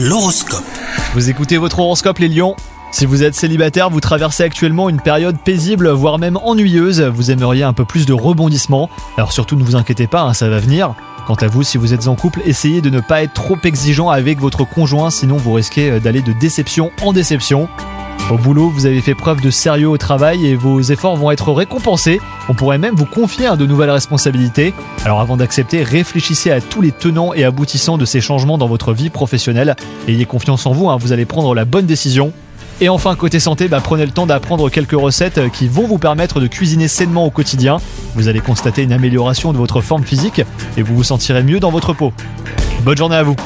L'horoscope. Vous écoutez votre horoscope les lions? Si vous êtes célibataire, vous traversez actuellement une période paisible, voire même ennuyeuse, vous aimeriez un peu plus de rebondissement. Alors surtout ne vous inquiétez pas, hein, ça va venir. Quant à vous, si vous êtes en couple, essayez de ne pas être trop exigeant avec votre conjoint, sinon vous risquez euh, d'aller de déception en déception. Au boulot, vous avez fait preuve de sérieux au travail et vos efforts vont être récompensés. On pourrait même vous confier de nouvelles responsabilités. Alors avant d'accepter, réfléchissez à tous les tenants et aboutissants de ces changements dans votre vie professionnelle. Ayez confiance en vous, hein, vous allez prendre la bonne décision. Et enfin, côté santé, bah, prenez le temps d'apprendre quelques recettes qui vont vous permettre de cuisiner sainement au quotidien. Vous allez constater une amélioration de votre forme physique et vous vous sentirez mieux dans votre peau. Bonne journée à vous